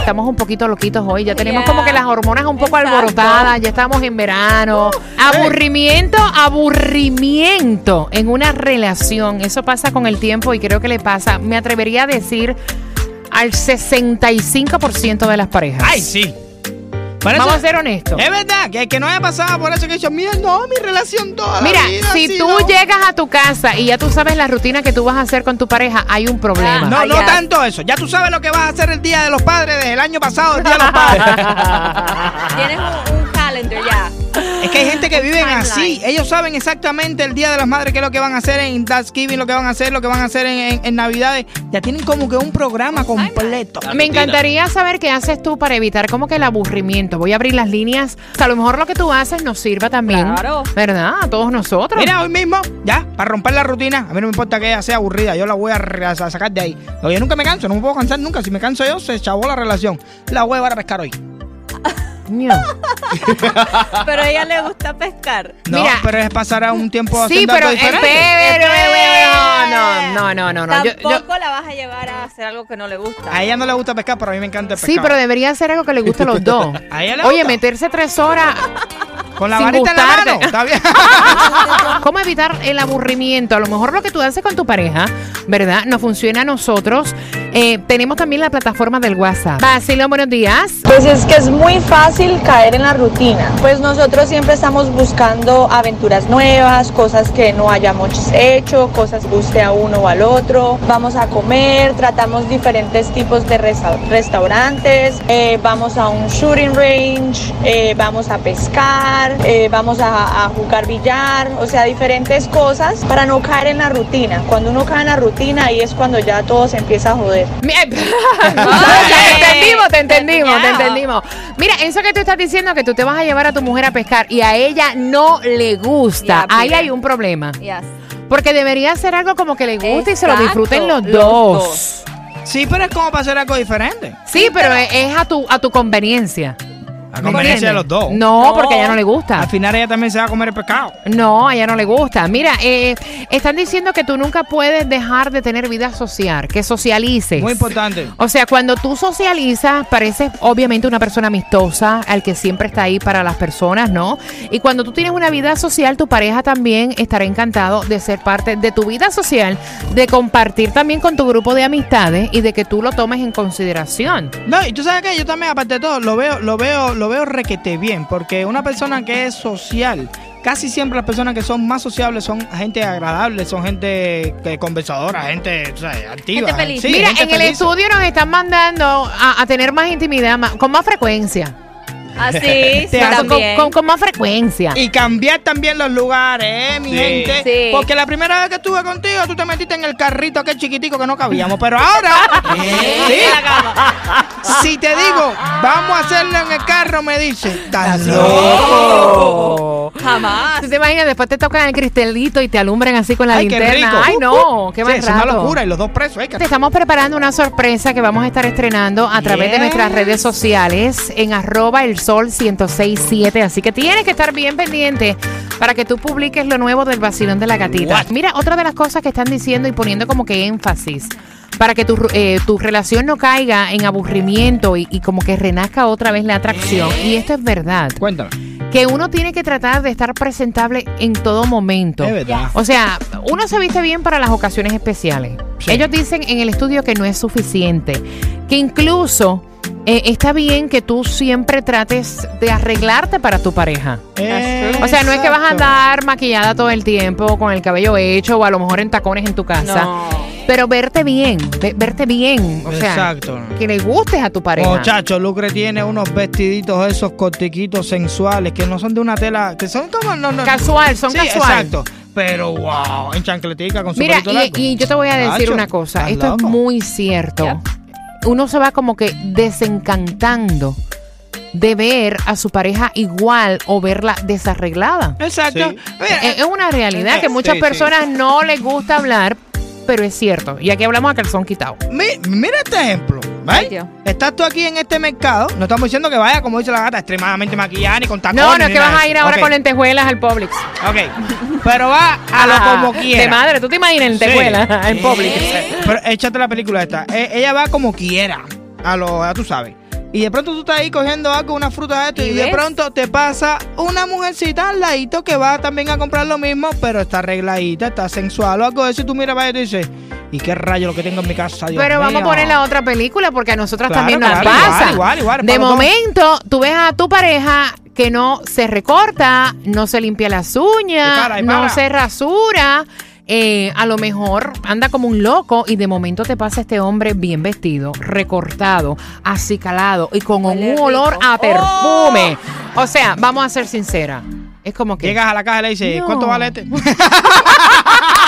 Estamos un poquito loquitos hoy, ya tenemos Yeah. como que las hormonas un poco Exacto. alborotadas, ya estamos en verano. Aburrimiento, aburrimiento en una relación, eso pasa con el tiempo y creo que le pasa, me atrevería a decir, al 65% de las parejas. ¡Ay, sí! Por eso- Vamos a ser honestos. Es verdad, que, que no haya pasado por eso que he dicho, mira, no, mi relación toda Mira, la vida si sido-". tú llegas a tu casa y ya tú sabes la rutina que tú vas a hacer con tu pareja, hay un problema. No, no tanto eso. Ya tú sabes lo que vas a hacer el Día de los Padres desde el año pasado, el Día de los Padres. Tienes un, un calendar ya. Es que hay gente que viven así. Ellos saben exactamente el Día de las Madres, qué es lo que van a hacer en Thanksgiving, lo que van a hacer, lo que van a hacer en, en- en Navidades. Ya tienen como que un programa completo. Me encantaría saber qué haces tú para evitar como que el aburrimiento. Voy a abrir las líneas. A lo mejor lo que tú haces nos sirva también. Claro. ¿Verdad? A todos nosotros. Mira, hoy mismo, ya, para romper la rutina, a mí no me importa que ella sea aburrida, yo la voy a, sacar de ahí. Yo nunca me canso, no me puedo cansar nunca. Si me canso yo, se chavó la relación. La voy a llevar a pescar hoy. Pero a ella le gusta pescar. No, Mira. pero es pasar a un tiempo Sí, haciendo pero, algo diferente. pero, no, no, no, no, no. Yo- yo- Tampoco la vas a llevar a hacer algo que no le gusta. A ella no le gusta pescar, pero a mí me encanta el sí, pero debería ser algo que le guste a los dos. ¿A ella le Oye, gusta? meterse tres horas. Con la sin varita en la gustarte. mano. Está bien. ¿Cómo evitar el aburrimiento? A lo mejor lo que tú haces con tu pareja, ¿verdad? Nos funciona a nosotros. Eh, tenemos también la plataforma del WhatsApp. Basilio, buenos días. Pues es que es muy fácil caer en la rutina. Pues nosotros siempre estamos buscando aventuras nuevas, cosas que no hayamos hecho, cosas que guste a uno o al otro. Vamos a comer, tratamos diferentes tipos de resta- restaurantes, eh, vamos a un shooting range, eh, vamos a pescar, eh, vamos a, a jugar billar, o sea, diferentes cosas para no caer en la rutina. Cuando uno cae en la rutina, ahí es cuando ya todo se empieza a joder. Te entendimos, te entendimos, te entendimos. Mira, eso que tú estás diciendo que tú te vas a llevar a tu mujer a pescar y a ella no le gusta, ahí mira. hay un problema. Yes. Porque debería ser algo como que le guste y se lo disfruten los, los dos. dos. Sí, pero es como para hacer algo diferente. Sí, pero es, es a tu a tu conveniencia. A ¿Me conveniencia de los dos. No, No. porque a ella no le gusta. Al final ella también se va a comer el pescado. No, a ella no le gusta. Mira, eh, están diciendo que tú nunca puedes dejar de tener vida social, que socialices. Muy importante. O sea, cuando tú socializas, pareces obviamente una persona amistosa, al que siempre está ahí para las personas, ¿no? Y cuando tú tienes una vida social, tu pareja también estará encantado de ser parte de tu vida social, de compartir también con tu grupo de amistades y de que tú lo tomes en consideración. No, y tú sabes que yo también, aparte de todo, lo veo, lo veo, lo veo requete bien, porque una persona que es social, casi siempre las personas que son más sociables son gente agradable, son gente que conversadora, gente o sea, activa. Gente feliz. Sí, Mira, gente en el estudio nos están mandando a, a tener más intimidad, más- con más frecuencia. Así, sí, Te hace Con, con- con más frecuencia. Y cambiar también los lugares, ¿eh, mi Sí. gente? Sí. Porque la primera vez que estuve contigo, tú te metiste en el carrito aquel chiquitico que no cabíamos. Pero ahora, sí, si te digo, vamos a hacerlo en el carro, me dice, estás loco. Jamás. ¿Tú te imaginas? Después te tocan el cristalito y te alumbran así con la Ay, qué linterna. rico. Ay, no, qué Sí, más es una locura. Y los dos presos, ¿eh? Te estamos preparando una sorpresa que vamos a estar estrenando a través de nuestras redes sociales en arroba el sol 1067. Así que tienes que estar bien pendiente para que tú publiques lo nuevo del vacilón de la gatita. What? Mira, otra de las cosas que están diciendo y poniendo como que énfasis para que tu, eh, tu relación no caiga en aburrimiento y, y como que renazca otra vez la atracción. Y esto es verdad. Cuéntame. que uno tiene que tratar de estar presentable en todo momento. Es verdad. O sea, uno se viste bien para las ocasiones especiales. Sí. Ellos dicen en el estudio que no es suficiente, que incluso eh, está bien que tú siempre trates de arreglarte para tu pareja. O sea, no es que vas a andar maquillada todo el tiempo con el cabello hecho o a lo mejor en tacones en tu casa. No. Pero verte bien, ve- verte bien. O sea, Exacto. que le gustes a tu pareja. Muchachos, Lucre tiene unos vestiditos esos cortiquitos sensuales que no son de una tela, que son como no, no, Casual, son sí, casual. Exacto. Pero wow, en chancletica con su Mira, y, largo. y yo te voy a decir una cosa. ¿estás Esto loco? es muy cierto. Uno se va como que desencantando de ver a su pareja igual o verla desarreglada. Exacto. Sí. Es es una realidad que muchas sí. personas no les gusta hablar, pero es cierto. Y aquí hablamos a calzón quitado. mi- mira este ejemplo. Dios. Estás tú aquí en este mercado. No estamos diciendo que vaya, como dice la gata, extremadamente maquillada ni con tacones. No, no es que vas a ir ahora con lentejuelas al Publix. Ok. Pero va a lo Ah, como quiera. De madre, ¿tú te imaginas lentejuelas en Publix? Pero échate la película esta. E- ella va como quiera. A lo, ya tú sabes. Y de pronto tú estás ahí cogiendo algo, una fruta de esto, y, ¿Y de pronto te pasa una mujercita al ladito que va también a comprar lo mismo, pero está arregladita, está sensual o algo de eso. Y tú miras para y dices, ¿y qué rayo lo que tengo en mi casa? Dios Pero vamos a mío?" poner la otra película porque a nosotras Claro, también nos claro, pasa. igual, igual, igual, de momento, tú ves a tu pareja que no se recorta, no se limpia las uñas, no se rasura. Eh, a lo mejor anda como un loco y de momento te pasa este hombre bien vestido, recortado, acicalado y con un olor a perfume. O sea, vamos a ser sinceras. Es como que. Llegas a la caja y le dices, No. ¿cuánto vale este?